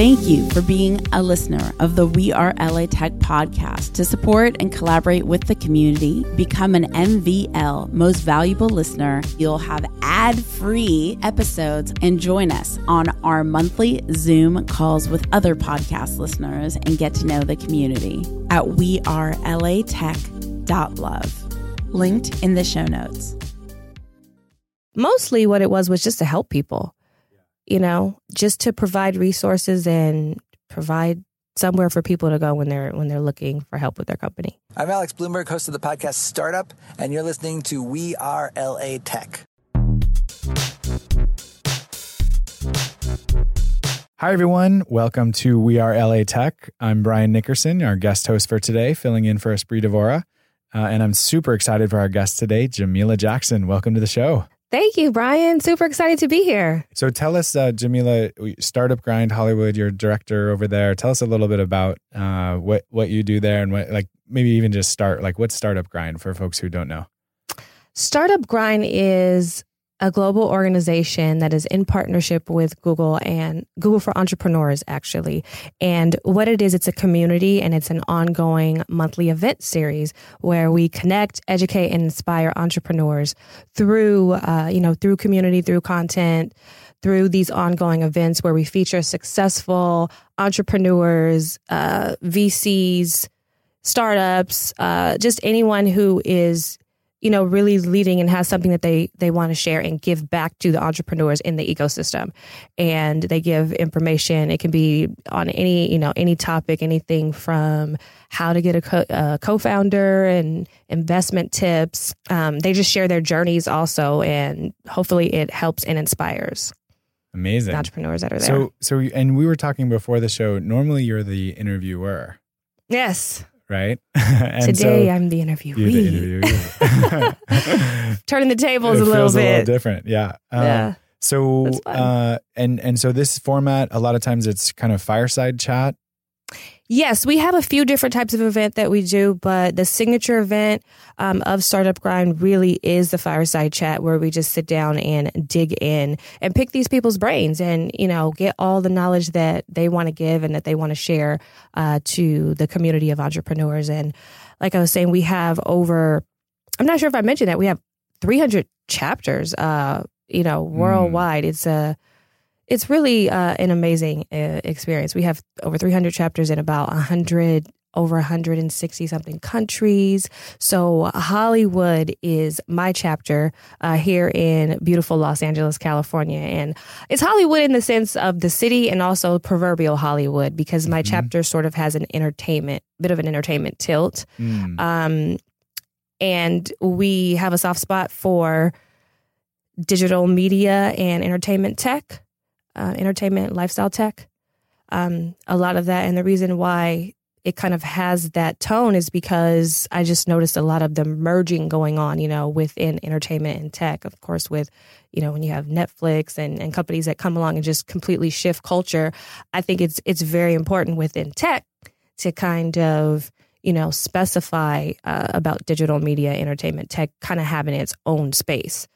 Thank you for being a listener of the We Are LA Tech podcast. To support and collaborate with the community, become an MVL Most Valuable Listener. You'll have ad free episodes and join us on our monthly Zoom calls with other podcast listeners and get to know the community at wearelatech.love. Linked in the show notes. Mostly what it was was just to help people you know, just to provide resources and provide somewhere for people to go when they're when they're looking for help with their company. I'm Alex Blumberg, host of the podcast Startup, and you're listening to We Are LA Tech. Hi, everyone. Welcome to We Are LA Tech. I'm Brian Nickerson, our guest host for today, filling in for Espree Devora. Uh, and I'm super excited for our guest today, Jameela Jackson. Welcome to the show. Thank you, Brian. Super excited to be here. So tell us, uh, Jameela, Startup Grind Hollywood, your director over there. Tell us a little bit about uh, what what you do there, and what like maybe even just start like what's Startup Grind for folks who don't know. Startup Grind is a global organization that is in partnership with Google and Google for Entrepreneurs, actually. And what it is, it's a community and it's an ongoing monthly event series where we connect, educate, and inspire entrepreneurs through, uh, you know, through community, through content, through these ongoing events where we feature successful entrepreneurs, uh, VCs, startups, uh, just anyone who is you know, really leading and has something that they they want to share and give back to the entrepreneurs in the ecosystem. And they give information. It can be on any you know any topic, anything from how to get a, co- a co-founder and investment tips. Um, they just share their journeys also, and hopefully it helps and inspires. Amazing entrepreneurs that are there. So so and we were talking before the show. Normally, you're the interviewer. Yes right? Today so I'm the interviewee. The interviewee. Turning the tables it a little bit. A little different, yeah. Um, yeah. So, uh, and and so this format, a lot of times it's kind of fireside chat. Yes, we have a few different types of event that we do, but the signature event um, of Startup Grind really is the fireside chat where we just sit down and dig in and pick these people's brains and you know get all the knowledge that they want to give and that they want to share uh, to the community of entrepreneurs. And like I was saying, we have over. I'm not sure if I mentioned that we have 300 chapters. Uh, you know, hmm. worldwide. Mm. It's a it's really uh, an amazing uh, experience. We have over 300 chapters in about 100 over 160 something countries. So Hollywood is my chapter uh, here in beautiful Los Angeles, California, and it's Hollywood in the sense of the city and also proverbial Hollywood because my mm-hmm. chapter sort of has an entertainment bit of an entertainment tilt. Mm. Um, and we have a soft spot for digital media and entertainment tech uh, entertainment, lifestyle tech. Um, a lot of that, and the reason why it kind of has that tone is because I just noticed a lot of the merging going on, you know, within entertainment and tech. Of course, with, you know, when you have Netflix and, and companies that come along and just completely shift culture, I think it's it's very important within tech to kind of, you know, specify uh, about digital media, entertainment, tech kind of having its own space.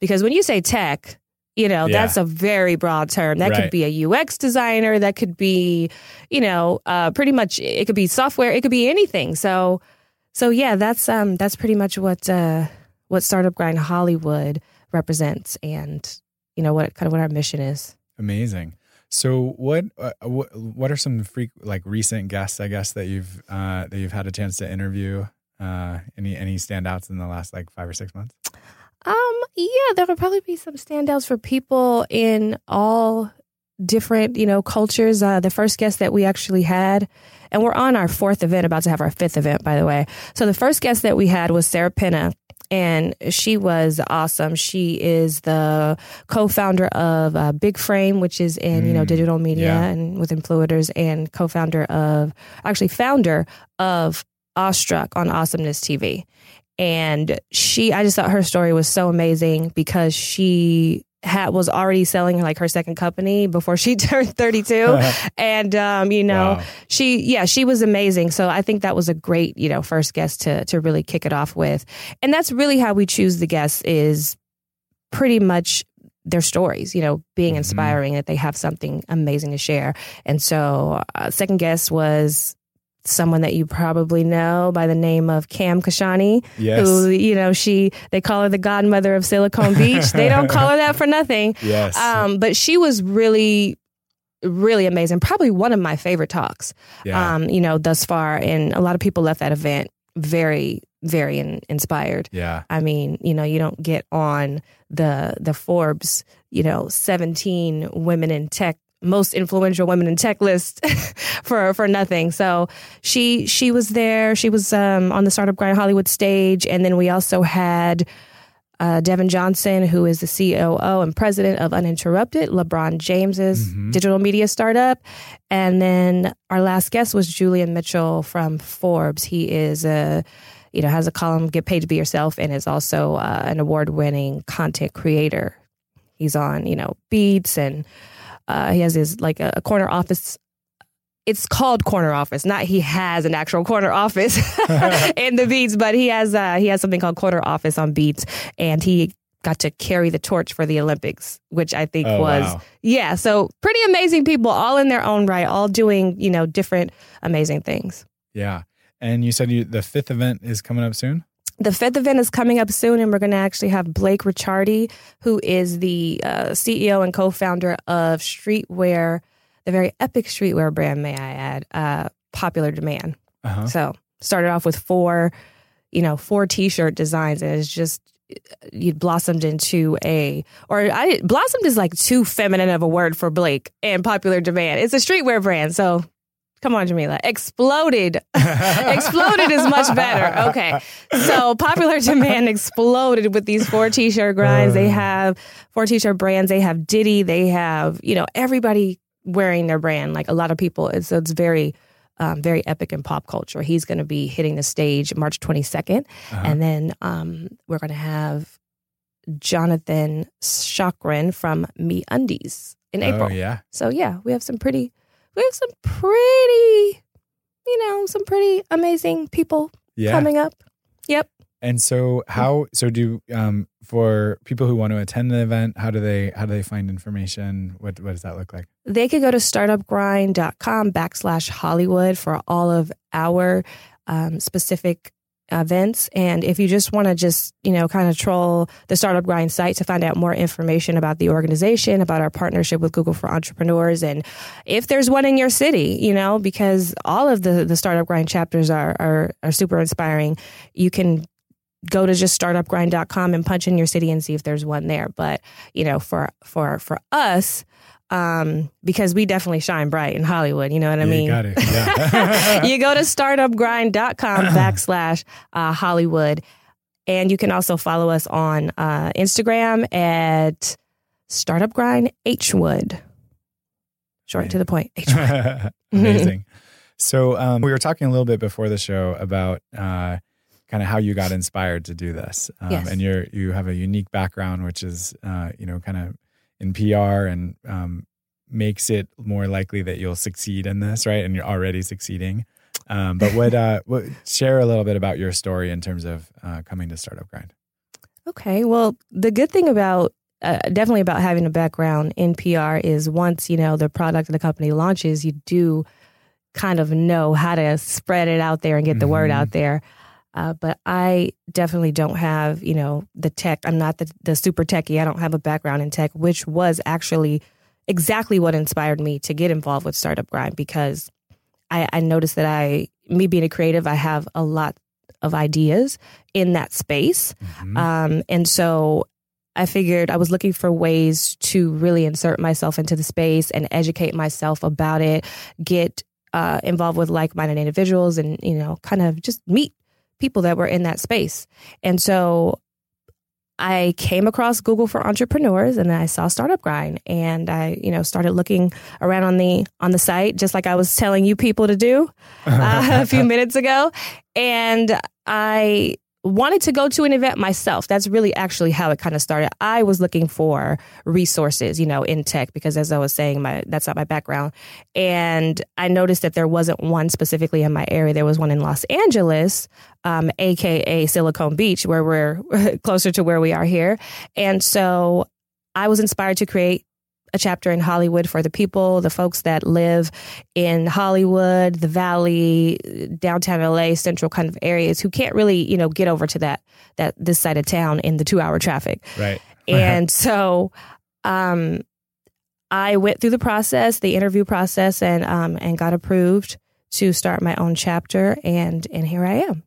Because when you say tech, you know, yeah. that's a very broad term. That right. could be a UX designer. That could be, you know, uh, pretty much. It could be software. It could be anything. So, so yeah, that's um, that's pretty much what uh, what Startup Grind Hollywood represents, and you know what kind of what our mission is. Amazing. So, what uh, what what are some freak like recent guests? I guess that you've uh, that you've had a chance to interview. Uh, any any standouts in the last like five or six months? Um, yeah, there will probably be some standouts for people in all different, you know, cultures. Uh, the first guest that we actually had, and we're on our fourth event, about to have our fifth event, by the way. So the first guest that we had was Sarah Penna. And she was awesome. She is the co-founder of uh, Big Frame, which is in you know mm, digital media yeah. and with influencers, and co-founder of actually founder of Awestruck on Awesomeness TV. And she, I just thought her story was so amazing because she had was already selling like her second company before she turned 32 and um you know wow. she yeah she was amazing so i think that was a great you know first guest to to really kick it off with and that's really how we choose the guests is pretty much their stories, you know, being Mhm. inspiring, that they have something amazing to share. And so, uh, second guest was someone that you probably know by the name of Cam Kashani, Yes. who, you know, she, they call her the godmother of Silicon Beach. they don't call her that for nothing. yes. Um, but she was really, really amazing. Probably one of my favorite talks, yeah. um, you know, thus far. And a lot of people left that event very, very in, inspired. yeah. I mean, you know, you don't get on the the Forbes, you know, 17 women in tech most influential women in tech list for for nothing. So she she was there. She was um, on the Startup Grind Hollywood stage, and then we also had uh, Devin Johnson, who is the COO and president of Uninterrupted, LeBron James's Mhm. digital media startup, and then our last guest was Julian Mitchell from Forbes. He is a you know has a column "Get Paid to Be Yourself" and is also uh, an award-winning content creator. He's on you know Beats and uh, he has his like a, a corner office. It's called corner office, not he has an actual corner office in the Beats, but he has uh, he has something called corner office on Beats, and he got to carry the torch for the Olympics, which I think Oh, was wow. yeah. So pretty amazing people, all in their own right, all doing you know different amazing things. Yeah. And you said you the fifth event is coming up soon? The fifth event is coming up soon, and we're going to actually have Blake Ricciardi, who is the uh, CEO and co-founder of Streetwear, the very epic streetwear brand, may I add, uh, Popular Demand. Uh-huh. So started off with four, you know, four T-shirt designs, and it's just you blossomed into a, or I blossomed is like too feminine of a word for Blake and Popular Demand. It's a streetwear brand, so. Come on, Jameela. Exploded. exploded is much better. Okay. So popular demand exploded with these four t-shirt grinds. They have four t-shirt brands. They have Diddy. They have, you know, everybody wearing their brand. Like a lot of people. It's, it's very, um, very epic in pop culture. He's going to be hitting the stage March 22nd. Uh-huh. And then um, we're going to have Jonathan Shokrian from Me Undies in April. Oh, yeah. So yeah, we have some pretty, we have some pretty, you know, some pretty amazing people Yeah. coming up. Yep. And so how so do um for people who want to attend the event, how do they how do they find information? What what does that look like? They could go to startupgrind.com backslash Hollywood for all of our um, specific events. And if you just want to just, you know, kind of troll the Startup Grind site to find out more information about the organization, about our partnership with Google for Entrepreneurs, and if there's one in your city, you know, because all of the, the Startup Grind chapters are, are, are super inspiring. You can go to just startupgrind.com and punch in your city and see if there's one there. But, you know, for, for, for us, um, because we definitely shine bright in Hollywood. You know what I Yeah, mean? you got it. Yeah. you go to startupgrind.com backslash uh, Hollywood. And you can also follow us on uh, Instagram at startupgrind Hwood. Short to the point. H-Wood. Amazing. So um, we were talking a little bit before the show about uh, kind of how you got inspired to do this, um, Yes. and you're you have a unique background, which is uh, you know kind of in PR and um, makes it more likely that you'll succeed in this, right? And you're already succeeding. Um, but what, uh, what share a little bit about your story in terms of uh, coming to Startup Grind? Okay. Well, the good thing about uh, definitely about having a background in PR is once you know the product of the company launches, you do kind of know how to spread it out there and get the word Mhm. out there. Uh, but I definitely don't have you know the tech. I'm not the the super techie. I don't have a background in tech, which was actually exactly what inspired me to get involved with Startup Grind because I, I noticed that I, me being a creative, I have a lot of ideas in that space. Mhm. Um, and so I figured I was looking for ways to really insert myself into the space and educate myself about it, get uh, involved with like minded individuals, and, you know, kind of just meet people that were in that space. And so I came across Google for entrepreneurs and then I saw Startup Grind and I, you know, started looking around on the on the site just like I was telling you people to do uh, a few minutes ago and I wanted to go to an event myself. That's really actually how it kind of started. I was looking for resources, you know, in tech because as I was saying, my that's not my background. And I noticed that there wasn't one specifically in my area. There was one in Los Angeles, um, aka Silicon Beach, where we're closer to where we are here. And so I was inspired to create a chapter in Hollywood for the people, the folks that live in Hollywood, the Valley, downtown LA, central kind of areas who can't really, you know, get over to that that this side of town in the two hour traffic. Right. and so um I went through the process, the interview process and um and got approved to start my own chapter and and here I am.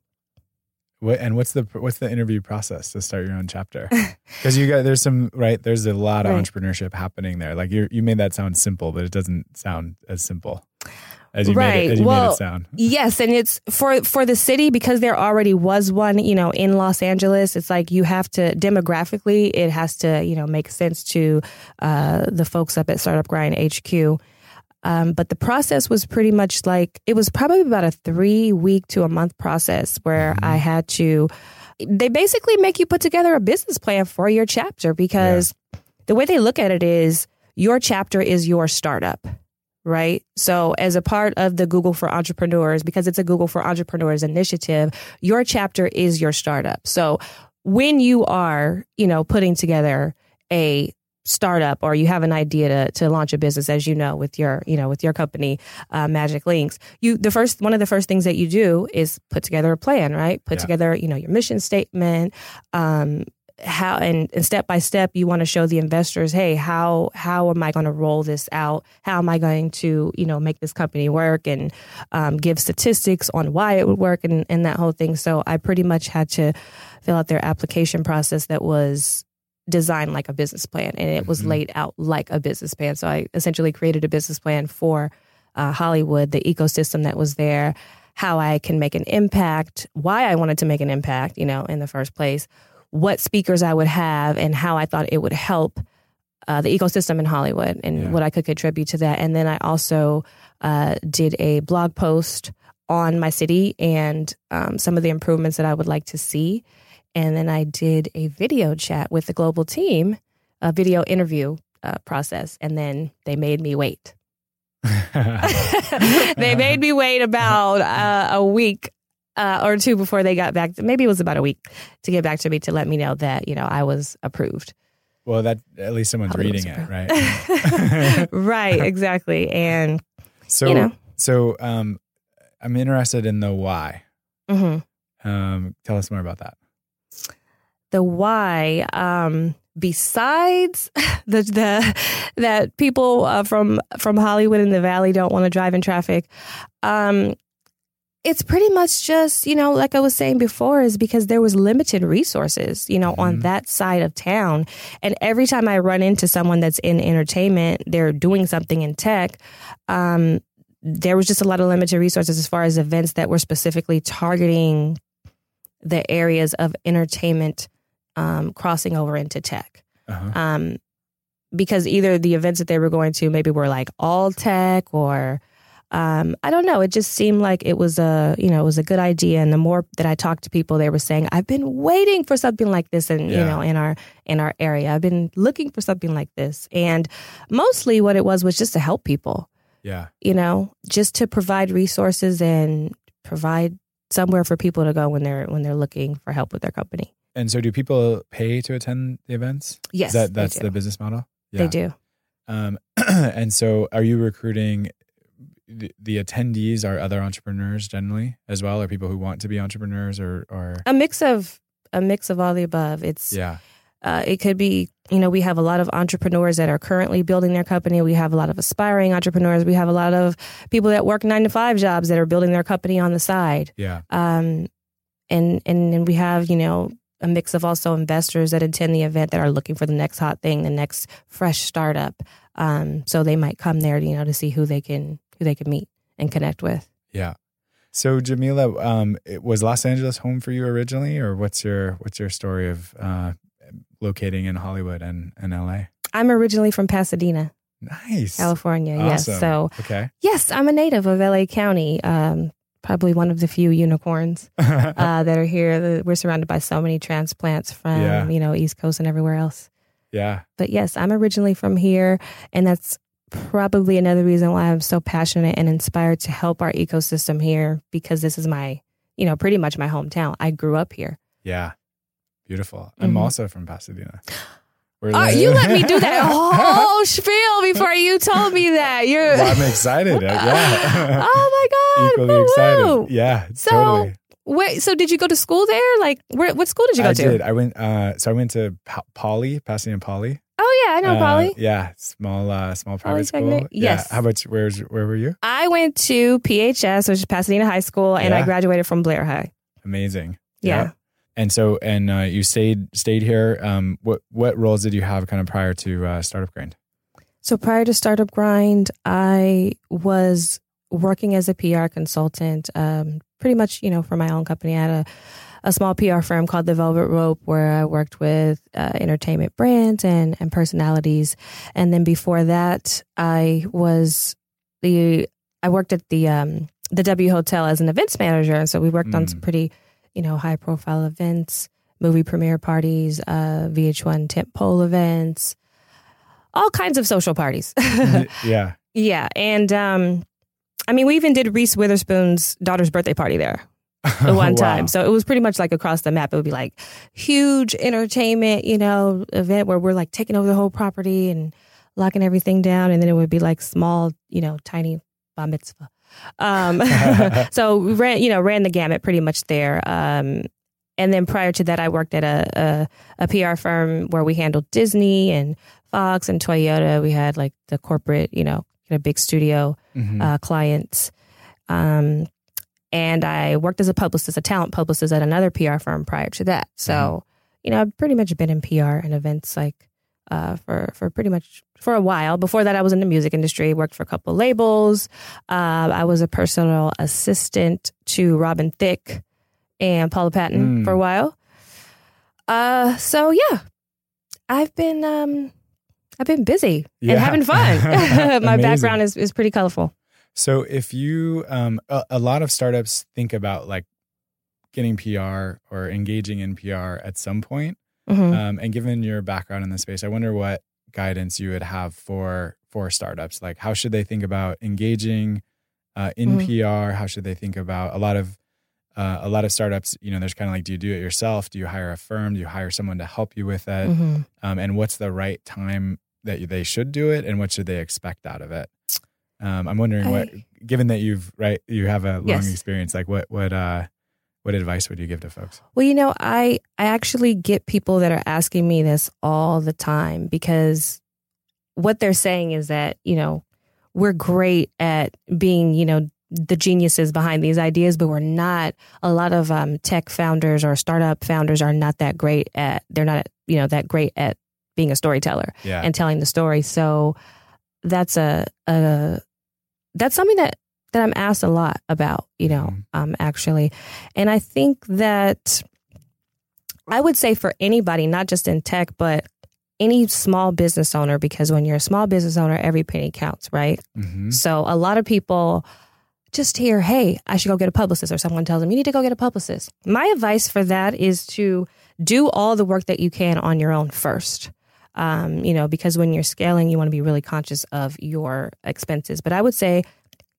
What, and what's the what's the interview process to start your own chapter? Because you got there's some right there's a lot of Right. entrepreneurship happening there. Like you you made that sound simple, but it doesn't sound as simple as you made it as you made it sound. Yes, and it's for for the city because there already was one, you know, in Los Angeles. It's like you have to demographically, it has to, you know, make sense to uh, the folks up at Startup Grind HQ. Um, but the process was pretty much like it was probably about a three week to a month process where I had to. They basically make you put together a business plan for your chapter because the way they look at it is your chapter is your startup right? So, as a part of the Google for Entrepreneurs, because it's a Google for Entrepreneurs initiative, your chapter is your startup. So, when you are, you know, putting together a startup or you have an idea to, to launch a business as you know with your you know with your company uh, magic links you the first one of the first things that you do is put together a plan right? Put Yeah. together you know your mission statement um, how and, and step by step you want to show the investors hey how how am i going to roll this out? How am i going to you know make this company work and um, give statistics on why it would work and, and that whole thing? So i pretty much had to fill out their application process that was designed like a business plan and it was Mhm. laid out like a business plan so i essentially created a business plan for uh, hollywood the ecosystem that was there how i can make an impact why i wanted to make an impact you know in the first place what speakers I would have and how I thought it would help uh, the ecosystem in Hollywood and Yeah. what I could contribute to that. And then I also uh, did a blog post on my city and um, some of the improvements that I would like to see. And then I did a video chat with the global team, a video interview uh, process. And then they made me wait. they made me wait about uh, a week uh, or two before they got back. Maybe it was about a week to get back to me to let me know that you know I was approved. well, that at least someone's was reading it, right? right, exactly. And so You know. so um, I'm interested in the why. mhm. Um, tell us more about that. The why, um, besides the the that people uh, from from Hollywood and the Valley don't want to drive in traffic, um, it's pretty much just you know like I was saying before is because there was limited resources you know on Mhm. that side of town, and every time I run into someone that's in entertainment, they're doing something in tech. Um, there was just a lot of limited resources as far as events that were specifically targeting the areas of entertainment um, crossing over into tech. Uh-huh. Um, because either the events that they were going to maybe were like all tech or um, I don't know. It just seemed like it was a you know it was a good idea. And the more that I talked to people, they were saying, "I've been waiting for something like this," in you know in our in our area. I've been looking for something like this, and mostly what it was was just to help people Yeah. you know, just to provide resources and provide somewhere for people to go when they're when they're looking for help with their company. And so, do people pay to attend the events? Yes, Is that that's the business model. They do. Um, and so, are you recruiting the, the attendees? Are other entrepreneurs generally as well, or people who want to be entrepreneurs, or or A mix of a mix of all the above. It's yeah, uh, it could be you know we have a lot of entrepreneurs that are currently building their company. We have a lot of aspiring entrepreneurs. We have a lot of people that work nine to five jobs that are building their company on the side. yeah, um, and and then we have you know a mix of also investors that attend the event that are looking for the next hot thing, the next fresh startup. Um, so they might come there, you know, to see who they can who they can meet and connect with. yeah. So, Jameela, um, it- was Los Angeles home for you originally, or what's your what's your story of uh, locating in Hollywood and and LA? I'm originally from Pasadena, Nice, California. Awesome. Yes, so okay. yes, I'm a native of LA County. Um, probably one of the few unicorns uh, that are here. We're surrounded by so many transplants from Yeah. you know East Coast and everywhere else. yeah, but yes, I'm originally from here, and that's probably another reason why I'm so passionate and inspired to help our ecosystem here because this is my, you know, pretty much my hometown. I grew up here. yeah. Beautiful. I'm Mhm. also from Pasadena. Uh, you let me do that whole spiel before you told me that. You're. Well, I'm excited. Yeah. oh my god! Equally woo-woo. excited. Yeah, So, totally. wait. So, did you go to school there? Like, where? What school did you go I to? did. I went. Uh, so I went to Poly, Pasadena Poly. Oh yeah, I know Uh, Poly. Yeah, small, uh, small private school. Polytechnic? Yeah. Yes. How about you? Where's where were you? I went to PHS, which is Pasadena High School, and I graduated from Blair High. Amazing. Yeah. And so, and uh, you stayed stayed here. Um, what what roles did you have kind of prior to uh, startup grind? So prior to Startup Grind, I was working as a PR consultant, um, pretty much, you know, for my own company. I had a, a small PR firm called The Velvet Rope where I worked with uh, entertainment brands and, and personalities. And then before that, I was the, I worked at the, um, the W Hotel as an events manager. And so we worked on Mm. some pretty, you know, high profile events, movie premiere parties, uh, VH1 tent pole events, all kinds of social parties. yeah. yeah. And, um, I mean, we even did Reese Witherspoon's daughter's birthday party there the one Wow. time. So it was pretty much like across the map. It would be like huge entertainment, you know, event where we're like taking over the whole property and locking everything down. And then it would be like small, you know, tiny bar mitzvah. Um, so ran, you know, ran the gamut pretty much there. Um, and then prior to that, I worked at a, a, a PR firm where we handled Disney and Fox and Toyota. We had like the corporate, you know, a big studio Mhm. uh, clients. Um, and I worked as a publicist, a talent publicist at another PR firm prior to that. So, you know, I've pretty much been in PR and events like uh, for for pretty much for a while. Before that, I was in the music industry, worked for a couple labels. Uh, I was a personal assistant to Robin Thicke and Paula Patton Mm. for a while. Uh, so yeah, I've been um, I've been busy Yeah. and having fun. My background is is pretty colorful. So if you, um, a, a lot of startups think about like getting PR or engaging in PR at some point. Mhm. Um, and given your background in the space, I wonder what guidance you would have for for startups. Like, how should they think about engaging uh, in Mhm. PR? How should they think about a lot of uh, a lot of startups? You know, there's kind of like, do you do it yourself? Do you hire a firm? Do you hire someone to help you with it? Mhm. Um, and what's the right time that they should do it, and what should they expect out of it? Um, I'm wondering what, given that you've right, you have a long Yes. experience. Like, what what uh, what advice would you give to folks? Well, you know, I I actually get people that are asking me this all the time because what they're saying is that, you know, we're great at being, you know, the geniuses behind these ideas, but we're not. A lot of um, tech founders or startup founders are not that great at. They're not, you know, that great at being a storyteller Yeah, and telling the story. So that's a, a that's something that that I'm asked a lot about, you know, Mhm. um, actually, and I think that I would say for anybody, not just in tech, but any small business owner, because when you're a small business owner, every penny counts, right? hmm So a lot of people just hear, hey, I should go get a publicist, or someone tells them, you need to go get a publicist. My advice for that is to do all the work that you can on your own first. Um, you know, because when you're scaling, you want to be really conscious of your expenses. But I would say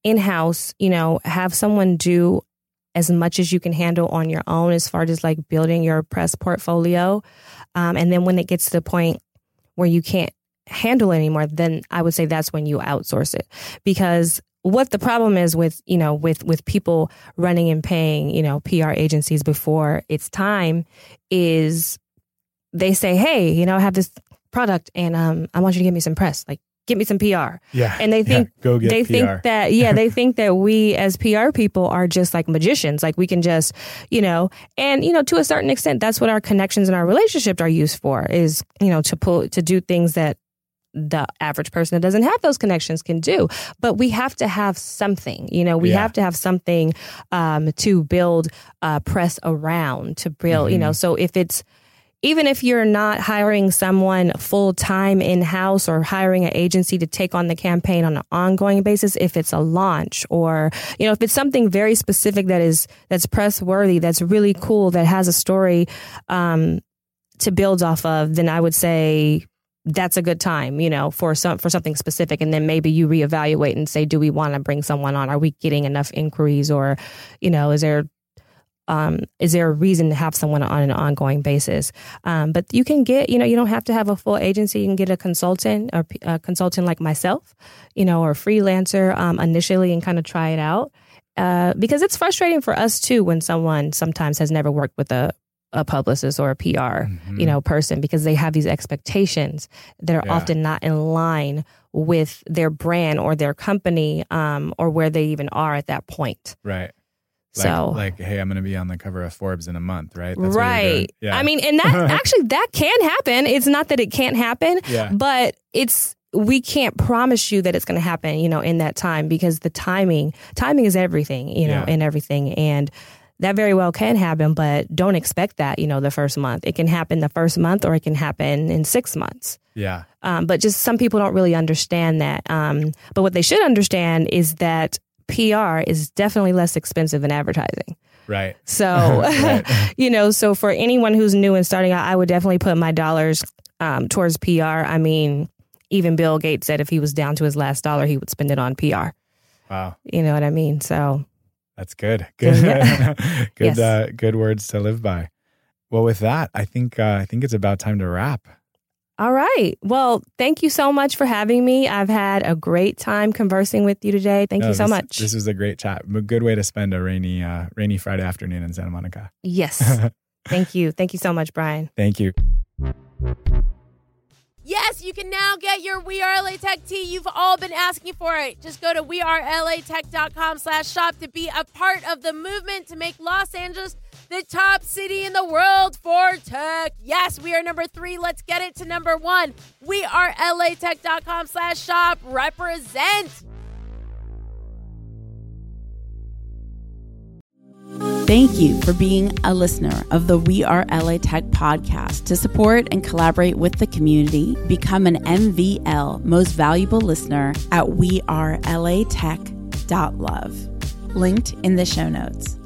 in house, you know, have someone do as much as you can handle on your own as far as like building your press portfolio. Um, and then when it gets to the point where you can't handle it anymore, then I would say that's when you outsource it. Because what the problem is with, you know, with, with people running and paying, you know, PR agencies before it's time is they say, Hey, you know, I have this product and, um, I want you to give me some press, like give me some PR. yeah, And they Yeah, think go get they PR. think that yeah they think that we as pr people are just like magicians like we can just you know and you know to a certain extent that's what our connections and our relationship are used for is you know to pull to do things that the average person that doesn't have those connections can do but we have to have something you know we Yeah. have to have something um, to build uh, press around to build you Mhm. know so if it's even if you're not hiring someone full time in house or hiring an agency to take on the campaign on an ongoing basis, if it's a launch or, you know, if it's something very specific that is, that's press worthy, that's really cool, that has a story, um, to build off of, then I would say that's a good time, you know, for some, for something specific. And then maybe you reevaluate and say, do we want to bring someone on? Are we getting enough inquiries or, you know, is there, um, is there a reason to have someone on an ongoing basis? Um, but you can get, you know, you don't have to have a full agency. You can get a consultant or a consultant like myself, you know, or a freelancer um, initially and kind of try it out. Uh, because it's frustrating for us too when someone sometimes has never worked with a a publicist or a PR, mm-hmm. you know, person because they have these expectations that are yeah. often not in line with their brand or their company um, or where they even are at that point. Right. Like, so like, hey, I'm going to be on the cover of Forbes in a month, right? That's right. Yeah. I mean, and that actually that can happen. It's not that it can't happen, yeah. but it's we can't promise you that it's going to happen, you know, in that time because the timing, timing is everything, you know, yeah. in everything, and that very well can happen. But don't expect that, you know, the first month. It can happen the first month, or it can happen in six months. Yeah. Um, but just some people don't really understand that. Um, but what they should understand is that PR is definitely less expensive than advertising. Right. So, right. you know, so for anyone who's new and starting out, I would definitely put my dollars um, towards PR. I mean, even Bill Gates said if he was down to his last dollar, he would spend it on PR. Wow. You know what I mean? So that's good. Good. Yeah. good. Yes. Uh, good words to live by. Well, with that, I think uh, I think it's about time to wrap. All right. Well, thank you so much for having me. I've had a great time conversing with you today. Thank no, you so this, much. This was a great chat. A good way to spend a rainy, uh, rainy Friday afternoon in Santa Monica. Yes. thank you. Thank you so much, Brian. Thank you. Yes, you can now get your We Are LA Tech tee. You've all been asking for it. Just go to wearelatech.com slash shop to be a part of the movement to make Los Angeles the top city in the world for tech. Yes, we are number three. Let's get it to number one. We are latech.com slash shop. Represent. Thank you for being a listener of the We Are LA Tech podcast. To support and collaborate with the community, become an MVL most valuable listener at wearelatech.love. Linked in the show notes.